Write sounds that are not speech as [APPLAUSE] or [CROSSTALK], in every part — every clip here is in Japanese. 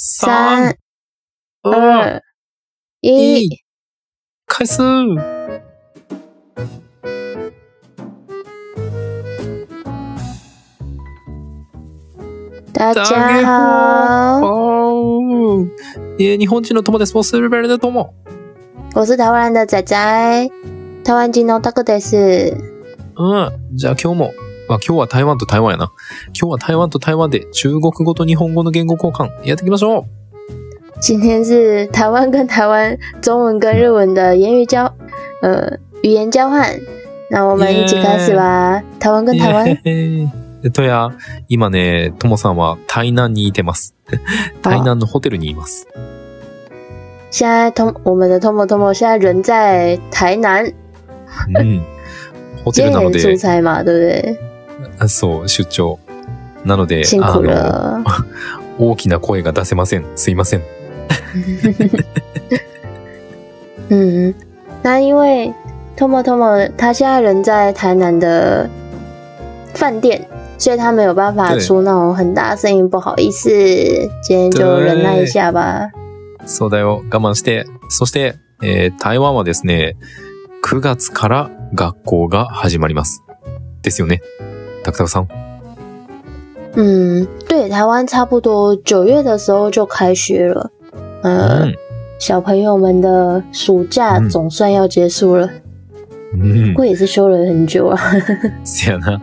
三、二、二、一一。開始大家好，おーいえ、日本人の友です。モスルベルでとも。我是台湾人的仔仔，台湾人のタクです。うん。じゃあ今日も、まあ今日は台湾と台湾やな。今日は台湾と台湾で中国語と日本語の言語交換やっていきましょう。今天是台湾跟台湾中文跟日文的言语交呃语言交换，那我们一起开始吧。台湾跟台湾，イエーイえっとや、今ね、ともさんは台南にいてます。[LAUGHS] 台南のホテルにいます。现在通我们的 Tomo Tomo 现在人在台南，うん。ホテルなの今天也是出で、差嘛，对不对？あそう、出張。なので、あの、了。[LAUGHS] 大きな声が出せません。すいません。[LAUGHS] 嗯，那因为 Tomo Tomo 他现在人在台南的饭店，所以他没有办法对出那种很大声音，不好意思，今天就忍耐一下吧。そうだよ。我慢して。そして、えー台湾はですね、9月から学校が始まります。ですよね。タクタクさん。嗯，对，台湾差不多九月的时候就开学了，呃，うん。小朋友们的暑假嗯总算要结束了，うん不。过也是休了很久啊。[LAUGHS] せやな。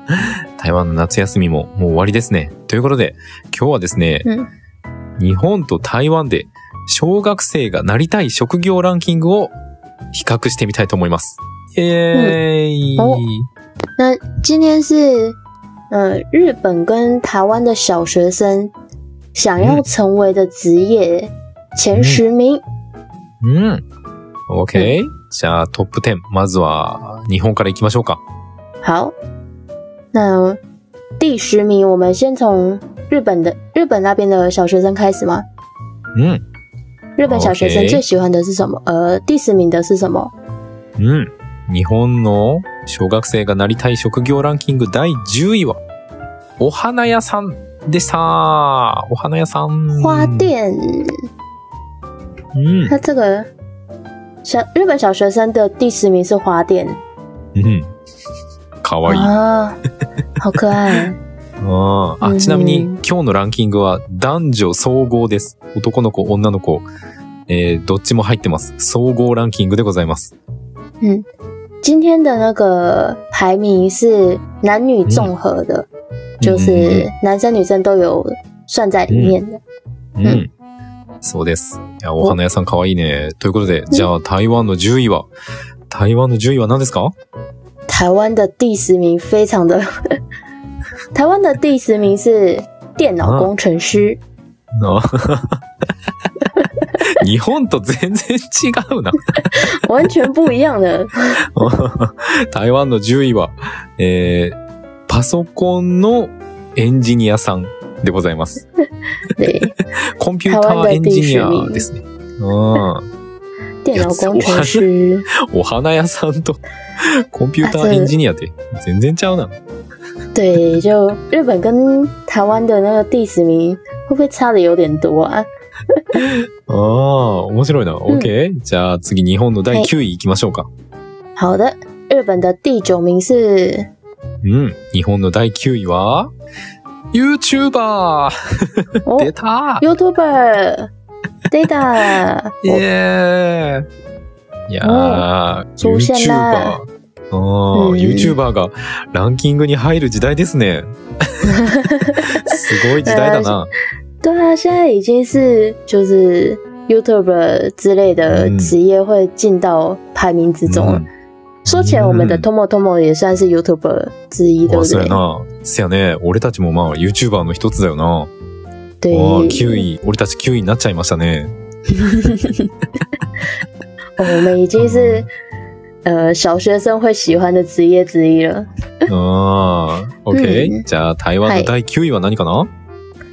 台湾の夏休みももう終わりですね。ということで、今日はですね、嗯，日本と台湾で小学生がなりたい職業ランキングを比較してみたいと思います。イエーイ、お那今天是呃日本跟台湾的小学生想要嗯成为的职业前十名。うん。OK、じゃあトップ10。まずは日本から行きましょうか。好，那第十名我们先从日本的日本那边的小学生开始吗？うん。日本小学生 OK 最喜欢的是什么？呃，第十名的是什么？うん。 日本の小学生がなりたい職業ランキング第10位は、お花屋さんでした。お花屋さん。花。店。うん。那这个小日本小学生的第十名是花店うん。かわいい。啊，好可愛い。[LAUGHS] あーあ、うんちなみに今日のランキングは男女総合です。男の子、女の子、えー、どっちも入ってます。総合ランキングでございます。嗯，今天的那个排名是男女综合的，就是男生女生都有算在里面的。うん。うんそうです。いや、お花屋さんかわいいね。ということで、じゃあ台湾の10位は、台湾の10位は何ですか台湾的第十名非常的，[LAUGHS] [LAUGHS] 台湾的第十名是电脑工程师。あ [LAUGHS] 日本と全然違うな。[LAUGHS] 完全不一样的。[LAUGHS] 台湾の10位は、えー、パソコンのエンジニアさんでございます。对，コンピューターエンジニアですね。うん。电脑工程师。お花屋さんとコンピューターエンジニアって全然ちゃうな。对，就日本跟台湾的那个第十名会不会差的有点多啊？[LAUGHS] ああ、面白いな。OK、じゃあ次日本の第9位行きましょうか。好的，日本的第九名是？うん。日本の第9位は、[LAUGHS] YouTuber! 哦出た YouTuber [LAUGHS] Data イエーイいやー、YouTuber。あーうん YouTuber がランキングに入る時代ですね。すごい時代だな。对啊，现在已经是就是 YouTuber 之类的嗯职业会进到排名之中了。うん说起来，我们的嗯 Tomo Tomo 也算是 YouTuber 之一，对あ不对？そうやな。せやね。俺たちもまあ YouTuber の一つだよな。对，あー9位。俺たち9位になっちゃいましたね。哦 [LAUGHS] 我们已经是 [LAUGHS] 呃小学生会喜欢的职业之一了。ああ、OK、うんじゃあ台湾の第9位は何かな、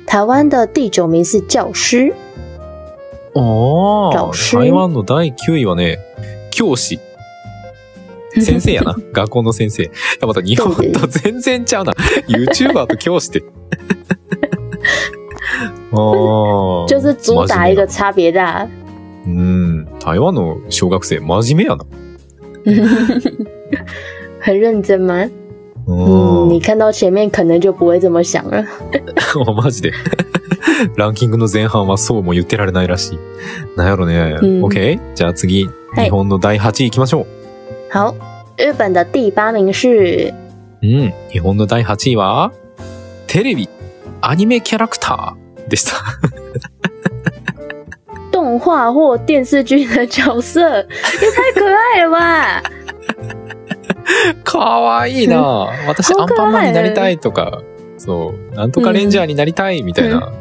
台湾的第九名是教师，ああ、教師台湾の第9位はね、教師。[LAUGHS] 先生やな。学校の先生。また日本と全然ちゃうな。YouTuber と教師って。[LAUGHS] ああ。就是主打一个差别大。うん。台湾の小学生、真面目やな。[LAUGHS] 很认真吗？嗯，你看到前面可能就不会这么想了。マジで。ランキングの前半はそうも言ってられないらしい。なん。やろね。うん。OK? じゃあ次、はい日本の第8位行きましょう。好，日本的第八名是うん。日本の第8位は、テレビ、アニメキャラクターでした。动画或电视剧的角色，也太可愛了吧！[LAUGHS] かわいいな私、アンパンマンになりたいとか、そう、なんとかレンジャーになりたいみたいな。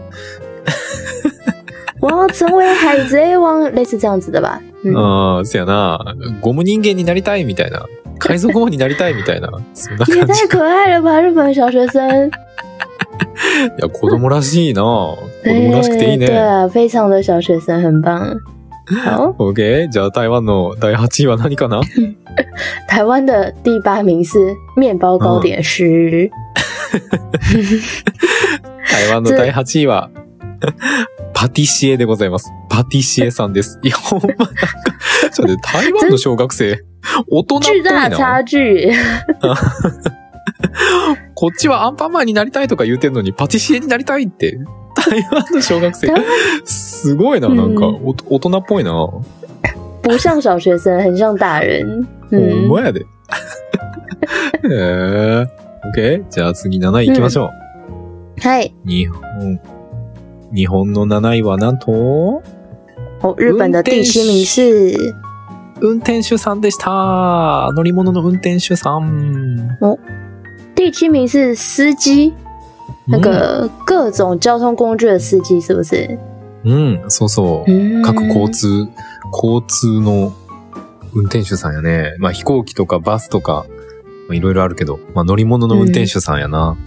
我要成为海贼王，类似这样子的吧？嗯，ああ、そやな。ゴム人間になりたいみたいな。海賊王になりたいみたいな。[LAUGHS] そんな也感じ太。可愛了吧！日本小学生，いや、子供らしいな子供らしくていいね。对啊，非常的小学生，很棒。好，OK? じゃあ台湾の第8位は何かな？[LAUGHS] 台湾的第八名是面包糕点师，台湾の第8位は、パティシエでございます。パティシエさんです。いや、ほんまなんか、ちょっと台湾の小学生、大人っぽ巨いな。大差距。[LAUGHS] こっちはアンパンマンになりたいとか言うてんのに、パティシエになりたいって。台湾の小学生台湾、すごいな、なんか、うんお大人っぽいな。不像小学生，很像大人。[LAUGHS] ほん嗯，まやで。[LAUGHS] へえ。OK? じゃあ次7位行きましょう。嗨，日本、日本の7位はなんと、哦，日本的第七名是運転手さんでした。乗り物の運転手さん。第七名是司機，那个各种交通工具的司機，是不是？うん、うん、そうそう。嗯各交通、交通の運転手さんやね。まあ飛行機とかバスとか、まあいろいろあるけど、まあ乗り物の運転手さんやな。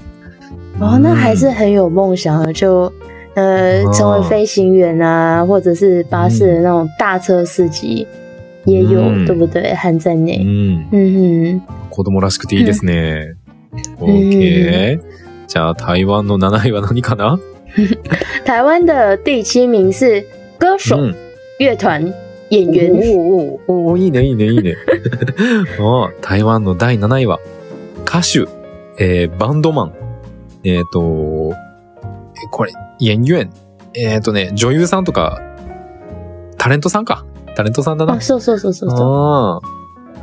哦，那还是很有梦想的，就呃哦成为飞行员啊，或者是巴士的那种大车司机也有，嗯对不对？含在う内。ん。嗯子供らしくていいですね。ん OK。じゃあ台湾の7位は何かな？哼，[LAUGHS] 台湾的第七名是歌手、うん。乐团、演员。おーおーおーいいね、いいね、いいね。あ台湾の第7位は、歌手、えーバンドマン、えっ、と、えこれ、演員、えっ、とね、女優さんとか、タレントさんか。タレントさんだな哦，。そうそうそうそうそう。ああ、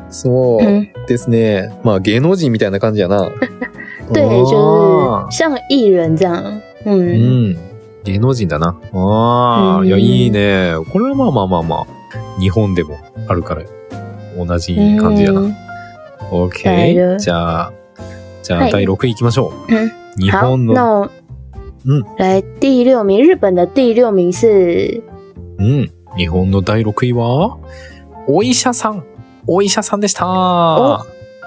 そう嗯，ですね。まあ芸能人みたいな感じやな。对，就あ是像艺人这样。ー嗯，うん。芸能人だな。ああ、うんいや、いいね。これはまあまあまあまあ、日本でもあるから、同じ感じやな。嗯 OK 了。じゃあ、じゃあはい第6位行きましょう。嗯好，日本の、嗯来第六名，日本的第六名是？うん。日本の第6位は、お医者さん。お医者さんでした。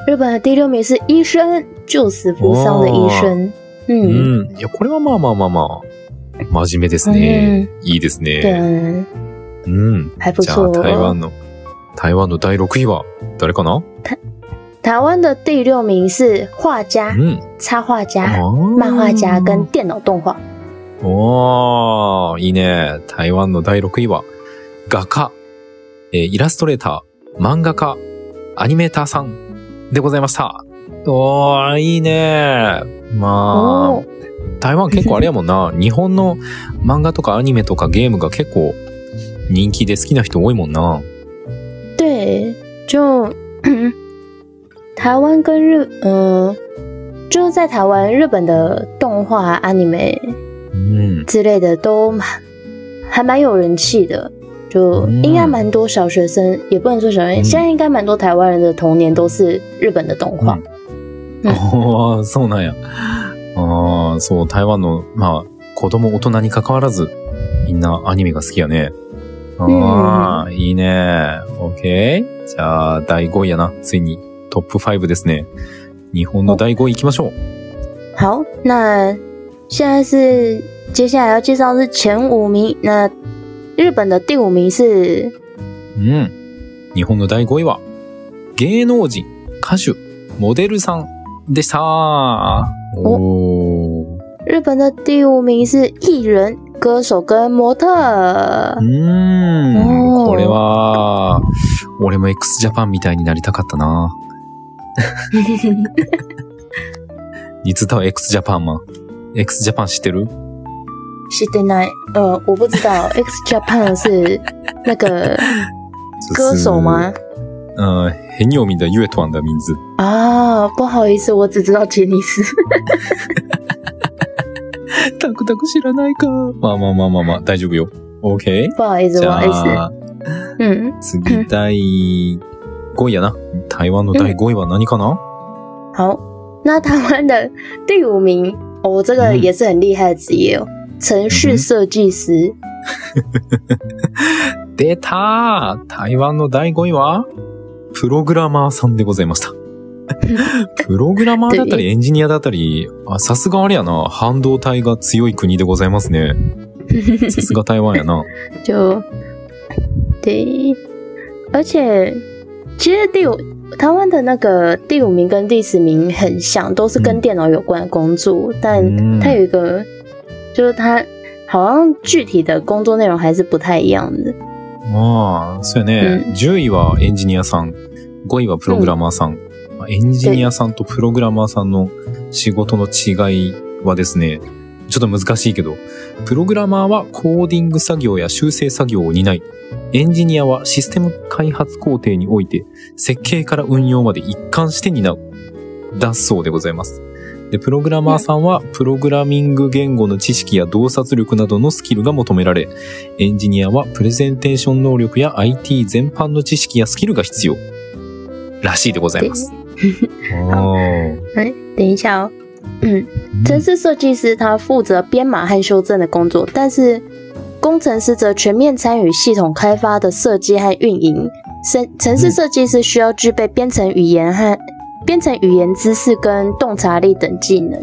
日本的第六名是医生，救死扶伤的医生。う嗯，ん。いや、これはまあまあまあまあ、真面目ですね。いいです对ね。啊，うん。じゃあ、还不错台湾哦。の、台湾の第6位は、誰かな？台湾的第六名是画家う、ん。插画家、漫画家跟电脑动画。おー、いいね。台湾の第6位は、画家、えーイラストレーター、漫画家、アニメーターさんでございました。おー、いいね。ま哦あ、台湾結構あれやもんな。[LAUGHS] 日本の漫画とかアニメとかゲームが結構人気で好きな人多いもんな。对，就台湾跟日，嗯、就是在台湾，日本的动画、anime うん。之类的都蛮还蛮有人气的，就嗯应该蛮多小学生，也不能说小学生，嗯现在应该蛮多台湾人的童年都是日本的动画。うんああ、[LAUGHS] そうなんや。ああ、そう、台湾の、まあ、子供、大人に関わらず、みんなアニメが好きやね。ああ、いいね。OK? じゃあ、第5位やな。ついにトップ5ですね。日本の第5位行きましょう。好，那现在是接下来要介绍的是前五名，那日本的第五名是？うん。日本の第5位は、芸能人、歌手、モデルさんでした。おー。日本的第五名是艺人、歌手跟模特う。ーん。これは、俺も x ジャパンみたいになりたかったな。你知道 x ジャパン吗 ?x ジャパン知ってる是的奈，呃，我不知道 X Japan 是那个歌手？吗？嗯，很有名的乐团的名字。啊，不好意思，我只知道杰尼斯。タクタク知らないか。まあまあまあまあまあ、大丈夫よ。OK? 不好意思，じ不好意思。次第5位やな。台湾の第5位は何かな、好，那台湾的第五名，哦，这个嗯也是很厉害的职业哦，程序设计师。[LAUGHS] 出た台湾の第5位は、プログラマーさんでございました。プログラマーだったりエンジニアだったり、あ、さすがあれやな、半導体が強い国でございますね。さすが台湾やな。就对，而且其实第五台湾的那个第五名跟第十名很像，都是跟嗯电脑有关的工作，但嗯它有一个，就是它好像具体的工作内容还是不太一样的。まあ、そうやね。10位はエンジニアさん、5位はプログラマーさん。まあエンジニアさんとプログラマーさんの仕事の違いはですね、ちょっと難しいけど、プログラマーはコーディング作業や修正作業を担い、エンジニアはシステム開発工程において設計から運用まで一貫して担う。だそうでございます。で、プログラマーさんは、プログラミング言語の知識や洞察力などのスキルが求められ、エンジニアはプレゼンテーション能力や IT 全般の知識やスキルが必要。らしいでございます。おー哎，等一下哦，嗯，城市设计师他负责编码和修正的工作，但是工程师则全面参与系统开发的设计和运营。城城市设计师需要具备编程语言和编程语言知识跟洞察力等技能，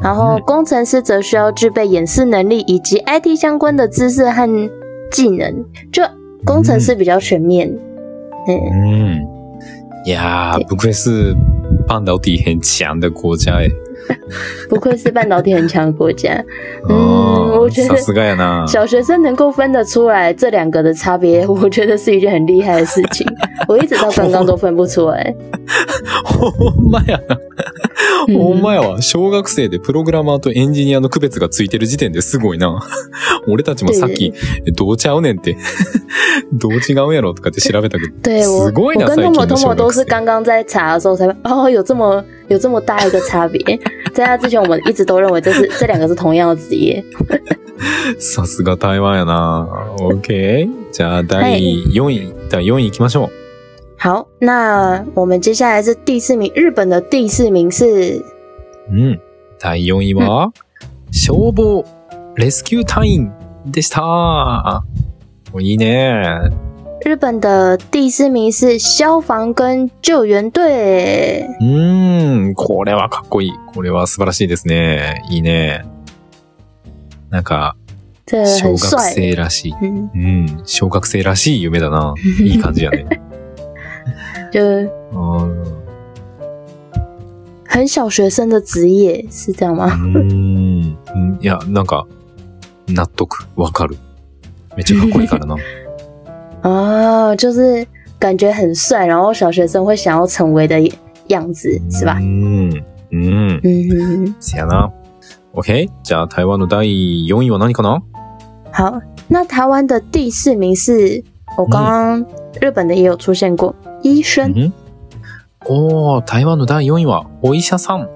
然后嗯工程师则需要具备演示能力以及 IT 相关的知识和技能。就工程师比较全面，嗯，嗯，呀对，不愧是半导体很强的国家哎。[LAUGHS] [LAUGHS] 不愧是半导体很强的国家。嗯哦我觉得さすがやな。小学生能够分得出来这两个的差别，我觉得是一件很厉害的事情。我一直到刚刚都分不出来。 [LAUGHS] ほんまやな。うんほんまやわ。小学生でプログラマーとエンジニアの区別がついてる時点ですごいな。俺たちもさっき、えどうちゃうねんって。どう違うんやろとかって調べたけど。すごいな我跟最近 Tomo 小学生。都是刚刚在查的时候才哦，有这么有这么大一个差别。在那之前，我们一直都认为这是这两个是同样的职业。さすが台湾やな。OK。じゃあ、第4位、第4位行きましょう。好，那我们接下来是第四名，日本的第四名是うん。第4位は、消防、レスキュー隊員でした。いいね。日本的第四名。是消防跟救援队。うん、これはかっこいい。これは素晴らしいですね。いいね。なんか、小学。生らしい。うん、小学生らしい夢だな。いい感じやね。[LAUGHS] 就うん很小学生的职业是这样吗？うーん。うんいや、なんか、納得、わかる。めっちゃかっこいいからな。[LAUGHS] 啊，就是感觉很帅，然后小学生会想要成为的样子，是吧？う？ん。うん。嗯，せやな。OK? じゃあ、台湾の第4位は何かな？好，那台湾的第四名是我刚刚日本的也有出现过，医生。うんおー、台湾の第4位は、お医者さん。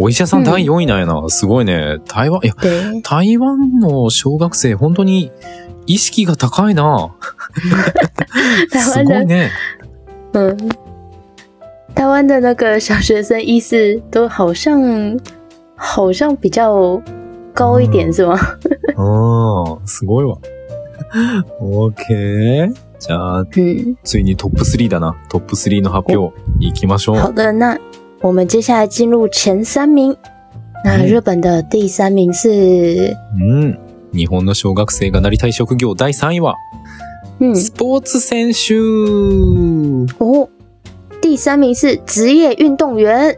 お医者さん第4位なんやな。すごいね。台湾、いや、对，台湾の小学生、本当に意識が高いな。[LAUGHS] 台すごいね。嗯，台湾的那个小学生意识都好像好像比较高一点，是吗？あー、すごいわ。[LAUGHS] OK。じゃあ、嗯，ついにトップ3だな。トップ3の発表、いきましょう。好的，那我们接下来进入前三名。那嗯日本的第三名是，うん。日本の小学生がなりたい職業第3位は、嗯，スポーツ選手。哦，第三名是职业运动员。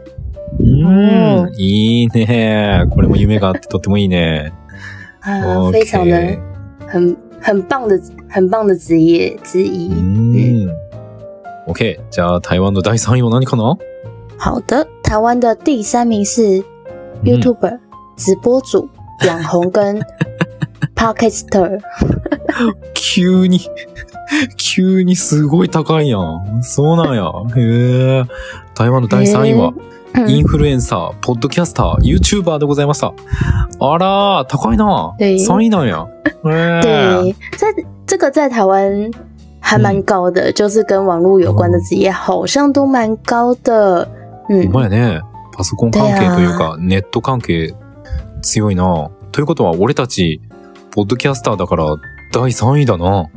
うん。いいね。これも夢があってとってもいいね。[LAUGHS] 啊 OK 非常的很很棒的很棒的职业之一。うーん。OK。じゃあ、台湾の第3位は何かな好的，台湾的第三名是 YouTuber、直播主、网红跟 Podcaster。急に、急にすごい高いやん。そうなんや。へえ。台湾の第3位は、 イン嗯，フルエンサー、ポッドキャスター、YouTuber でございました。あらー、高いな。对3位なんや。[LAUGHS] へえ。对，在这个在台湾还蛮高的，就是跟网络有关的职业好像都蛮高的。ほ嗯ね。パソコン関係というか、ネット関係強いな。ということは、俺たち、ポッドキャスターだから、第3位だな。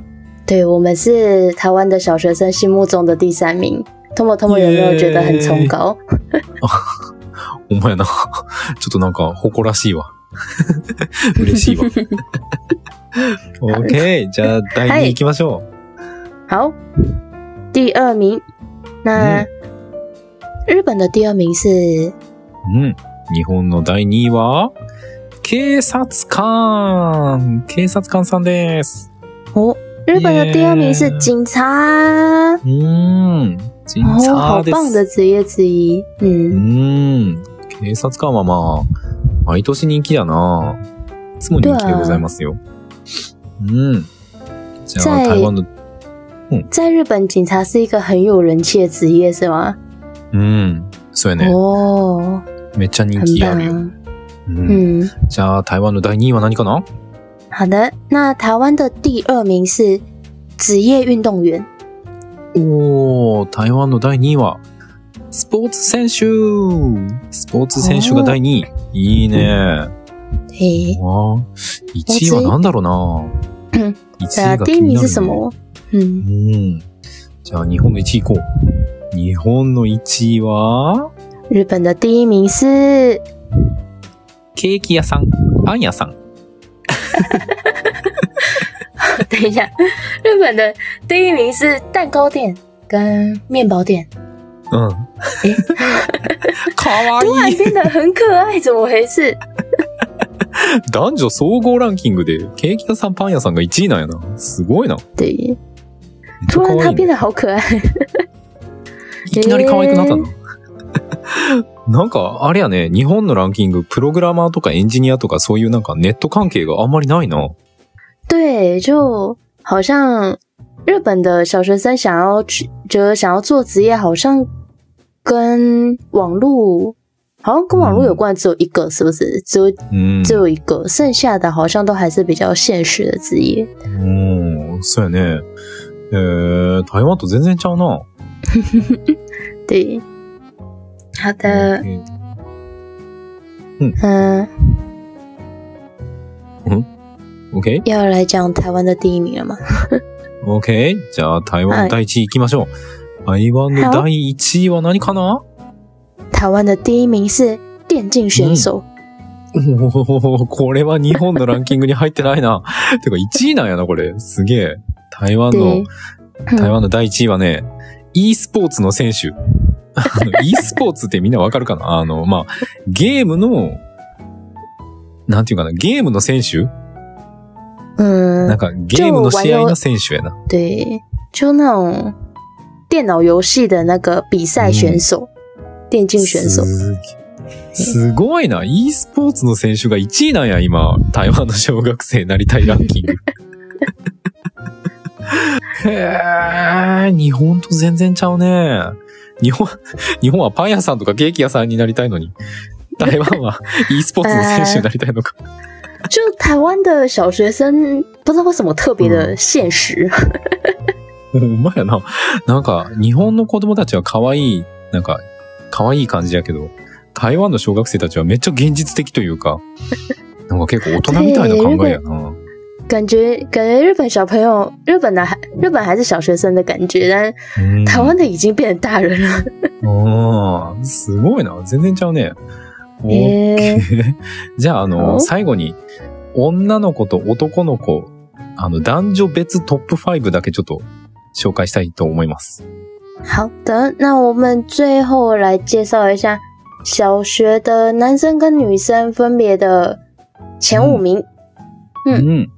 对我们是台湾的小学生心目中的第三名。Tomo Tomo 有没有觉得很崇高？ほんまや [LAUGHS] な。ちょっとなんか、誇らしいわ。[LAUGHS] 嬉しいわ。[LAUGHS] OK。じゃあ、第2位行きましょ好，第二名，那、嗯日本的第二名是？う。うん。日本の第2位は、警察官警察官さんです。哦，日本的第二名是警察。うーん。警哦，好察です。棒的职业之一。う嗯，ーん。警察官はまあ、毎年人気だな。いつも人気でございますよ。うん。じゃあ、在台湾の、在日本，警察是一个很有人气的职业，是吗？うん。そうやね。哦，めっちゃ人很気あるよ。嗯，じゃあ、台湾の第2位は何かな？好的。那台湾的第二名是职业运动员。おー、台湾の第2位は、スポーツ選手スポーツ選手が第2位。いいね。嘿，わあ、1位は何だろうな。嗯1对啊，位が気になる、ね。うん。じゃあ、日本の1位行こう。日本の1位は、日本的第一名是ケーキ屋さん、パン屋さん。[LAUGHS] 等一下，[LAUGHS] 日本的第一名是蛋糕店跟面包店，うん。かわ [LAUGHS] 突然いい。变得很可爱，怎么回事？[LAUGHS] 男女総合ランキングで、ケーキ屋さん、パン屋さんが1位なんやな。すごいな。对，突然他变ね。得好可爱。いきなり可愛くなったな。なんか、あれやね、日本のランキング、プログラマーとかエンジニアとかそういうなんかネット関係があんまりないな。对，就好像日本的小学生想要去，觉得想要做职业，好像跟网络，好像跟网络有关的只有一个，是不是？只有うん。只有一个，剩下的好像都还是比较现实的职业。うん、そうやね。えー、台湾と全然ちゃうな。[LAUGHS] 对，好的，うん嗯， OK? 要来讲台湾的第一名了吗？OK? じゃあ、台湾第1位行きましょう。台湾の第1位は何かな？台湾的第一名是电竞选手。おーこれは日本のランキングに入ってないな。[LAUGHS] てか1位なんやな、これ。すげえ。台湾の对，、台湾の第1位はね、e スポーツの選手。[LAUGHS] e スポーツってみんなわかるかな？あの、まあ、ゲームの、なんていうかな、ゲームの選手嗯なんかゲームの試合の選手やな。对，就那种电脑游戏的那个比赛选手，电竞选手。すごいな。e スポーツの選手が1位なんや、今。台湾の小学生なりたいランキング。[LAUGHS] へえ、日本と全然ちゃうね。日本、日本はパン屋さんとかケーキ屋さんになりたいのに、台湾は e スポーツの選手になりたいのか。[LAUGHS] 就台湾的小学生，不知道为什么特别的现实。[LAUGHS] ほんまやな。なんか、日本の子供たちは可愛い、なんか、可愛い感じやけど、台湾の小学生たちはめっちゃ現実的というか、[LAUGHS] なんか結構大人みたいな考えやな。感觉感觉日本小朋友，日本的还日本还是小学生的感觉，但うん台湾的已经变成大人了。ああ、すごいな。全然ちゃうね。えケー [LAUGHS] じゃあ、あの、お最後に、女の子と男の子、あの、男女別トップ5だけちょっと紹介したいと思います。好的，那我们最后来介绍一下小学的男生跟女生分别的前五名。うん。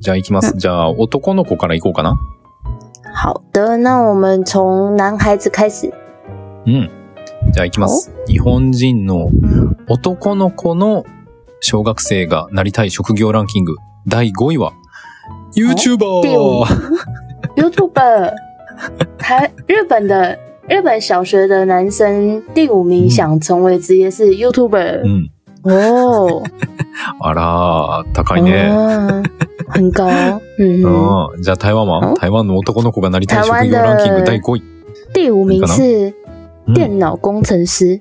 じゃあ行きます。じゃあ男の子から行こうかな。好的，那我们从男孩子开始。うん。じゃあ行きます。日本人の男の子の小学生がなりたい職業ランキング第5位は YouTuber! [LAUGHS] YouTuber，台日本的日本小学的男生第五名想成为职业是 YouTuber うん。哦，[LAUGHS] あらー、高いね。哦很高，嗯，うん。[LAUGHS] じゃあ台湾は？お台湾の男の子がなりたい職業ランキング第5位。第五名是うん电脑工程师，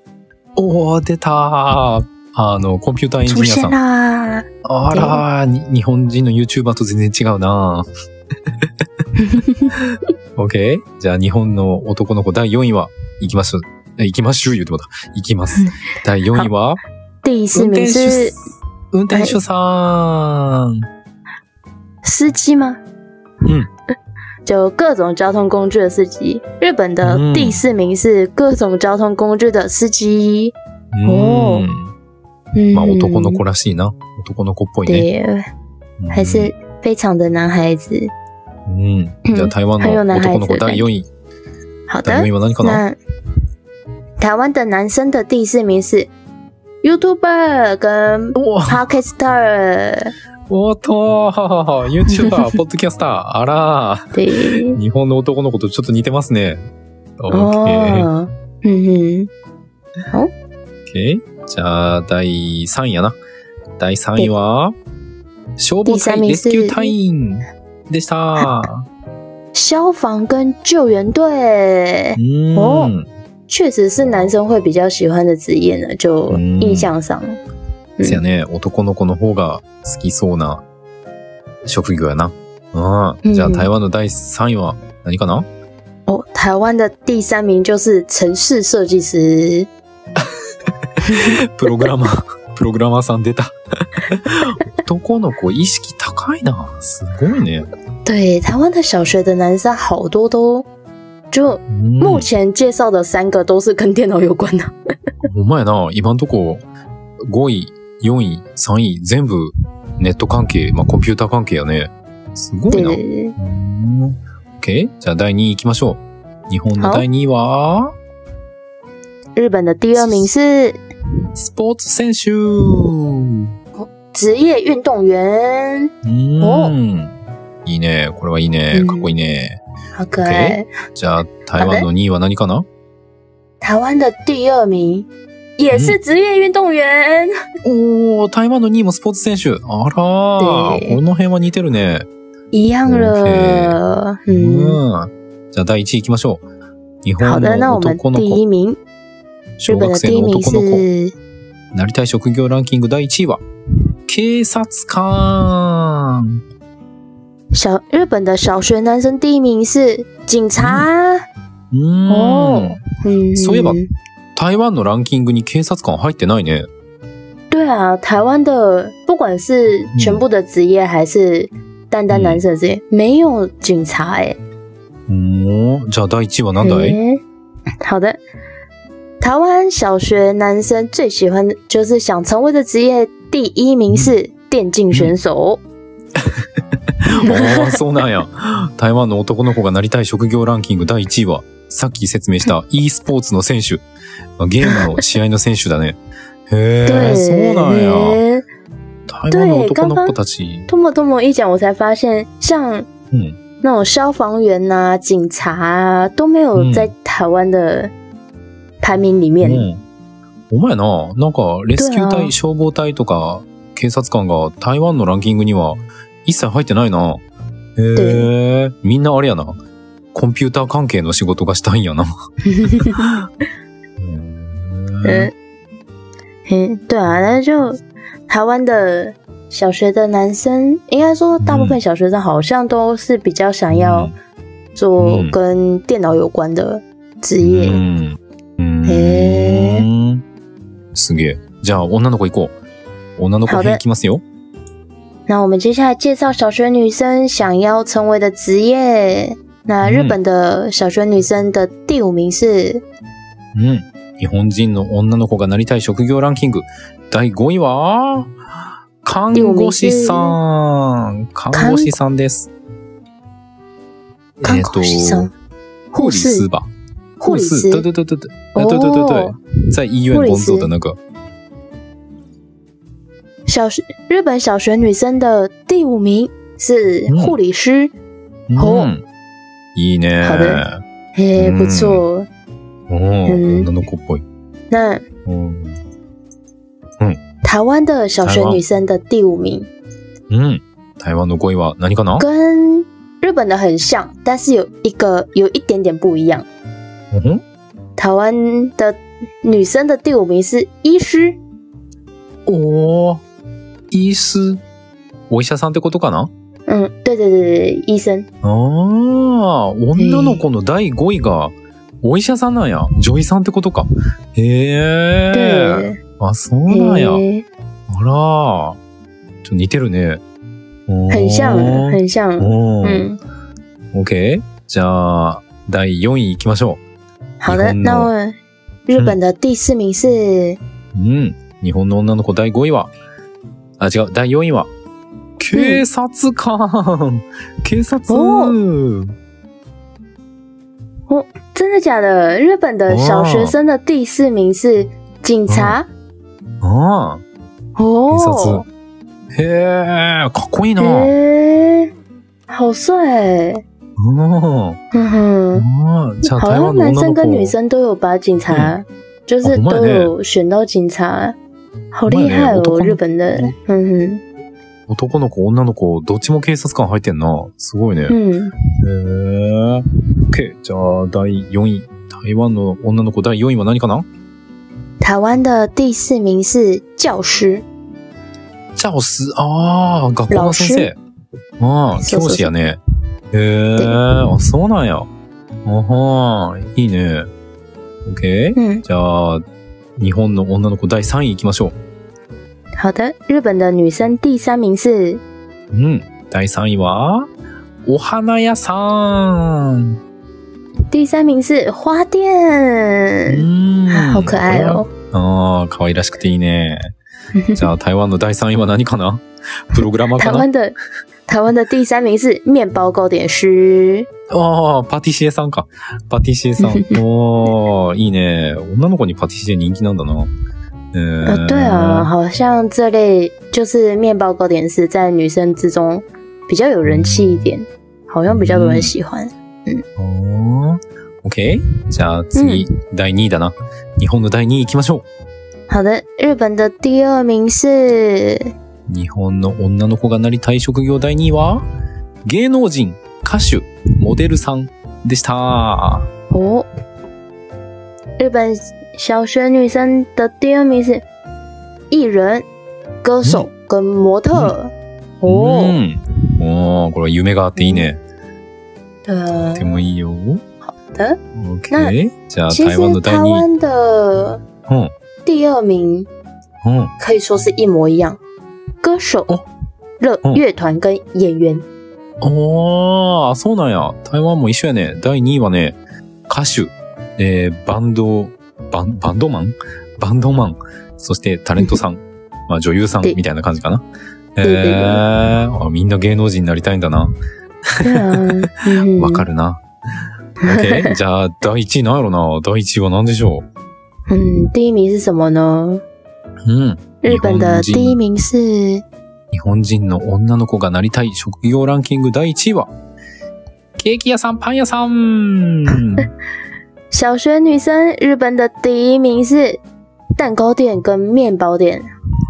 おー、出たー。あの、コンピューターエンジニアさん。啦，あら日本人の YouTuber と全然違うな [LAUGHS] OK? じゃあ日本の男の子第4位は、行きます。え行きましょう言うてもらった。行きます。第4位は、第四名是運転手さん。司机吗？嗯，就各种交通工具的司机。日本的嗯第四名是各种交通工具的司机。うおん。嗯，まあ男の子らしいな。男の子っぽいね。对，うん还是非常的男孩子。うん。じゃあ台湾の男孩子男の子第4位。好的第4，位は何か台湾的男生的第四名是 YouTuber 跟 Podcaster。おーっとー !YouTuber、[LAUGHS] ポッドキャスター。あら日本の男の子とちょっと似てますね。OK。哦，嗯 OK。じゃあ、第3位やな。第3位は、消防隊レスキュー隊員でした。哼，消防跟救援队うん。确实是男生会比较喜欢的职业呢，就嗯印象上。嗯せやね、男の子の方が好きそうな職業やな。う。うんんじゃあ、台湾の第3位は何かな？哦，台湾的第三名就是城市设计师。[LAUGHS] プログラマー、[LAUGHS] プログラマーさん出た。[LAUGHS] 男の子意識高いな。すごいね。对，台湾的小学的男生好多都，就うん目前介绍的三个都是跟电脑有关的。ほんまやな。今んとこ5位、4位、3位、全部ネット関係、まあコンピューター関係やね。すごいな。对对对，うーん OK? じゃあ第2位行きましょう。日本の第2位は、日本的第二名是スポーツ選手。职业运动员，うーん。いいね。これはいいねう。んかっこいいね。好可爱。じゃあ台湾の2位は何かな台湾的第二名也是职业运动员。おー、台湾の2位もスポーツ選手。あらー。でこの辺は似てるね。一样了，嗯，うん。じゃあ第1位行きましょう。日本好的，那の我们男の子、第一名，日小学生の男の子、是なりたい職業ランキング第1位は、警察官。小日本的小学男生第一名是警察。うーん。そういえば台湾のランキングに警察官入ってないね。对啊，台湾的不管是全部的职业还是单单男生的职业，没有警察哎、おーじゃあ第1位は何だい、诶好的，台湾小学男生最喜欢的就是想成为的职业，第一名是电竞选手。ああ、[LAUGHS] [LAUGHS] そうなんや。台湾の男の子がなりたい職業ランキング第1位は、さっき説明した e スポーツの選手。まあゲームの試合の選手だね。へえ、对，そうなんや。诶台湾の男の子たち。多么多么一讲，我才发现，像うん。那种消防员呐、警察啊，都没有在台湾的排名里面。うん。お前な、なんか、レスキュー隊、消防隊とか、警察官が台湾のランキングには一切入ってないな。へえ、みんなあれやな。コンピューター関係の仕事がしたいんやな。[LAUGHS] へ嗯，嗯，对啊，那就台湾的小学的男生，应该说大部分小学生好像都是比较想要做嗯跟电脑有关的职业。うん。うんへすげえ。じゃあ、女の子行こう。女の子編行きますよ。那我们接下来介绍小学女生想要成为的职业。那日本的小学女生的第五名是うん。日本人。の女の子がなりたい職業ランキング。第5位は、看護師さん。看護師さんです。看護師さん。护理师吧？护理师对对对对对，哎对对对对哦，在医院工作的那个。小学日本小学女生的第五名是护理师。哦うん。いいね。好的不错。うん。女の子っぽい。那うん。台湾的小学女生的第五名うん。台湾の5位は何かな？跟日本的很像，但是有一个有一点点不一样。うん？台湾的女生的第五名是医師。おー。医師。お医者さんってことかな？嗯，对对对对，医生。ああ、女の子の第5位が、お医者さんなんや。女医さんってことか。へえ。对，あ、そうなんや。嘿あら。ちょっと似てるね。很像，很像。うん。嗯，OK。じゃあ、第4位行きましょ好的，那我日本的第四名是う。うん。日本の女の子第5位は、あ、違う、第4位は、警察官、警察お真的假的？日本的小学生的第四名是警察。ああ、警察哦，。へえ、かっこいいな。诶，好帅。うん哼哼，ああじゃあ好台湾像男生の女の子跟女生都有把警察，就是都哦蛮欸有选到警察，好厉害哦！蛮欸日本的，嗯 男の子、女の子、どっちも警察官入ってんな。すごいね。哼，嗯，へえ。OK。じゃあ、第4位。台湾の女の子第4位は何かな？台湾的第四名是教師。教師？ああ、学校の先生。ああ、教師やね。へえ。あ、そうなんや。あはーいいね。OK。嗯，じゃあ、日本の女の子第3位行きましょ好的。日本的女生第三名是？う。うん。第3位は、お花屋さん。第三名是花店，うん。好可愛哦。ああ、可愛らしくていいね。[LAUGHS] じゃあ、台湾の第3位は何かな？プログラマーかな？台湾的台湾的第三名是面包糕点师。ああ、パティシエさんか。パティシエさん。[LAUGHS] おー、いいね。女の子にパティシエ人気なんだな。えー、呃，对啊，好像这类就是面包糕点师在女生之中比较有人气一点，好像比较多人喜欢。おー。OK? じゃあ次、第2位だな。日本の第2位行きましょ好的，日本的第二名是？う。日本の女の子がなりたい職業第2位は、芸能人、歌手、モデルさんでした。哦，日本小学女生的第二名是艺人、歌手跟模特。う哦，ん。おー、これは夢があっていいね。とてもいいよ。的。OK? じゃあ其台湾实の第2位。台湾的うん。第二名うん。可以说是一模一样，歌手哦、乐嗯乐团跟演员。ああ、そうなんや。台湾も一緒やね。第2位はね、歌手、えー、バンド、バン、バンドマン？バンドマン。そしてタレントさん。[LAUGHS] まあ女優さんでみたいな感じかな。えー、あみんな芸能人になりたいんだな。[LAUGHS] わかるな。OK? [LAUGHS] じゃあ、第1位なんやろな。第1位は何でしょ嗯，第一名是什么呢？ううん。日本的第一名是日本人の女の子がなりたい職業ランキング第1位は、ケーキ屋さん、パン屋さん。小学女生，日本的第一名是蛋糕店跟面包店。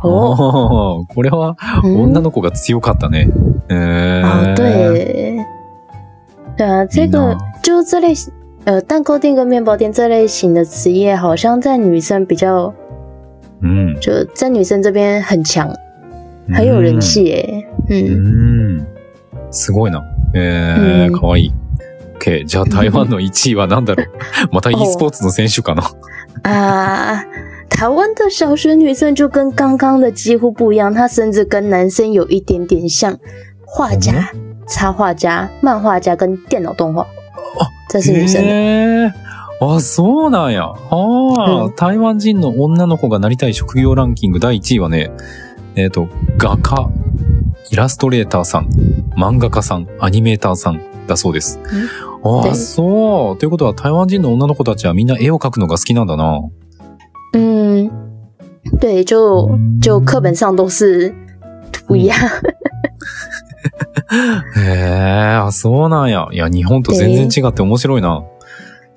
哦，これは女の子が強かったね。呃，对，呃，这个就这类，呃，蛋糕店跟面包店这类型的职业，好像在女生比较，嗯，就在女生这边很强，很有人气诶。嗯，すごいな。え、可愛いい。OK。じゃあ台湾の1位は何だろう？[LAUGHS] また e スポーツの選手かな？啊，台湾的小学女生就跟刚刚的几乎不一样，她甚至跟男生有一点点像，画家、插画家、漫画家跟电脑动画。あ这是女生的。へーあ、そうなんや。ああ、うん台湾人の女の子がなりたい職業ランキング第1位はね、えっ、と、画家、イラストレーターさん、漫画家さん、アニメーターさんだそうです。あそう。ということは台湾人の女の子たちはみんな絵を描くのが好きなんだな。嗯，对，就就课本上都是涂鸦。[LAUGHS] へえ、あ、そうなんや。いや、日本と全然違って面白いな。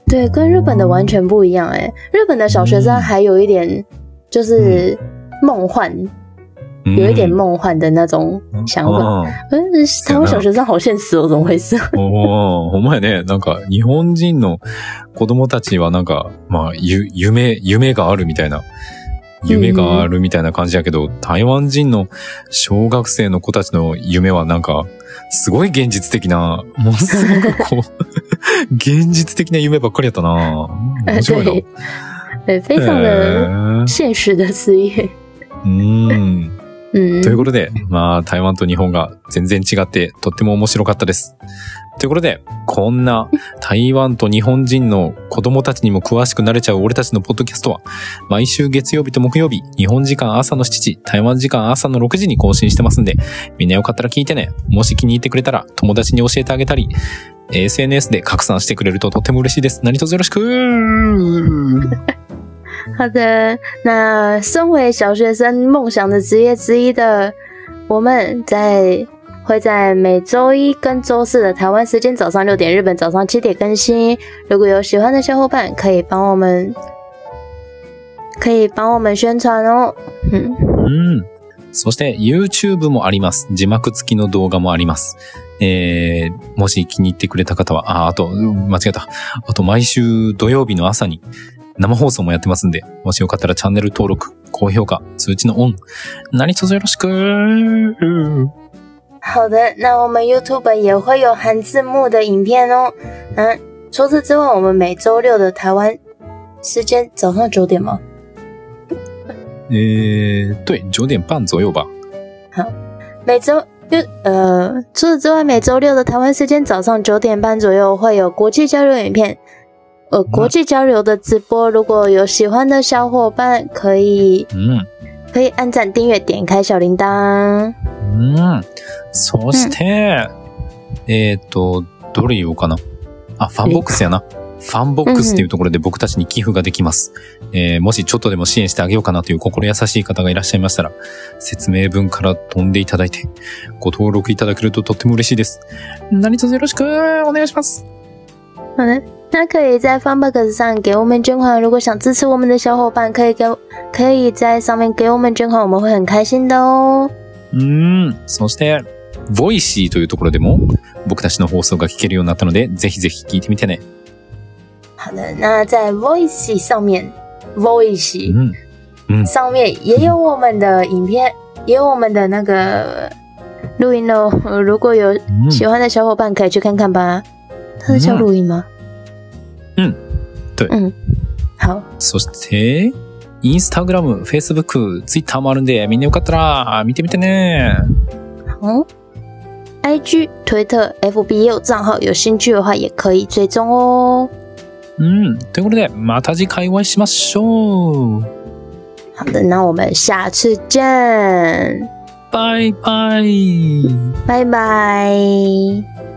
对，跟日本的完全不一样哎。日本的小学生还有一点就是梦幻，うん有一点梦幻的那种想法。うん嗯，台湾小学生好现实哦，怎么回事？おーほんまやね。なんか、日本人の子供たちはなんか、まあ、ゆ、夢、夢があるみたいな、夢があるみたいな感じやけど、台湾人の小学生の子たちの夢はなんか、すごい現実的な、ものすごくこう、[LAUGHS] 現実的な夢ばっかりやったな面白いな。对对，非常的へ现实的事业。ーうん。嗯ということで、まあ、台湾と日本が全然違って、とっても面白かったです。ということで、こんな台湾と日本人の子供たちにも詳しくなれちゃう俺たちのポッドキャストは、毎週月曜日と木曜日、日本時間朝の7時、台湾時間朝の6時に更新してますんで、みんなよかったら聞いてね。もし気に入ってくれたら、友達に教えてあげたり、SNS で拡散してくれるととても嬉しいです。何卒よろしく [LAUGHS] 好的，那身为小学生梦想的职业之一的我们在，会在每周一跟周四的台湾时间早上六点、日本早上七点更新。如果有喜欢的小伙伴，可以帮我们，可以帮我们宣传哦。嗯，そして YouTube もあります。字幕付きの動画もあります。えー、もし気に入ってくれた方は、あ、あと、間違えた。あと毎週土曜日の朝に生放送もやってますんで、もしよかったらチャンネル登録、高評価、通知のオン、何卒よろしく好的，那我们 YouTube 也会有含字幕的影片哦。嗯，除此之外，我们每周六的台湾时间早上九点吗？えー、对、9点半左右吧。每周六呃，除此之外，每周六的台湾时间早上九点半左右会有国际交流影片，呃，国际交流的直播。如果有喜欢的小伙伴，可以うん。可以按赞、订阅、点开小铃铛。うん。そして、えっ、と、どれ言おうかな。あ、ファンボックスやな。ファンボックスっていうところで僕たちに寄付ができます。えーもしちょっとでも支援してあげようかなという心優しい方がいらっしゃいましたら、説明文から飛んでいただいて、ご登録いただけるととっても嬉しいです。何卒よろしくお願いします。好的，那可以在 FANBOX 上给我们捐款。如果想支持我们的小伙伴，可以给可以在上面给我们捐款，我们会很开心的哦。う。そして、 Voicy というところでも僕たちの放送が聞けるようになったので、ぜひぜひ聞いてみてね。好的，那在 Voicy 上面，Voicy うん。上面也有我们的影片，也有我们的那个录音哦。呃如果有うん喜欢的小伙伴，可以去看看吧。它是叫录音吗？嗯对嗯，好，そして、インスタグラム、フェイスブック、ツイッターもあるんで、みんなよかったら見てみてね。好。IG、推特、FB 也有账号，有兴趣的话也可以追踪哦。うん。ということで、また次回お会いしましょう。好的，那我们下次见，バイバイ。拜拜。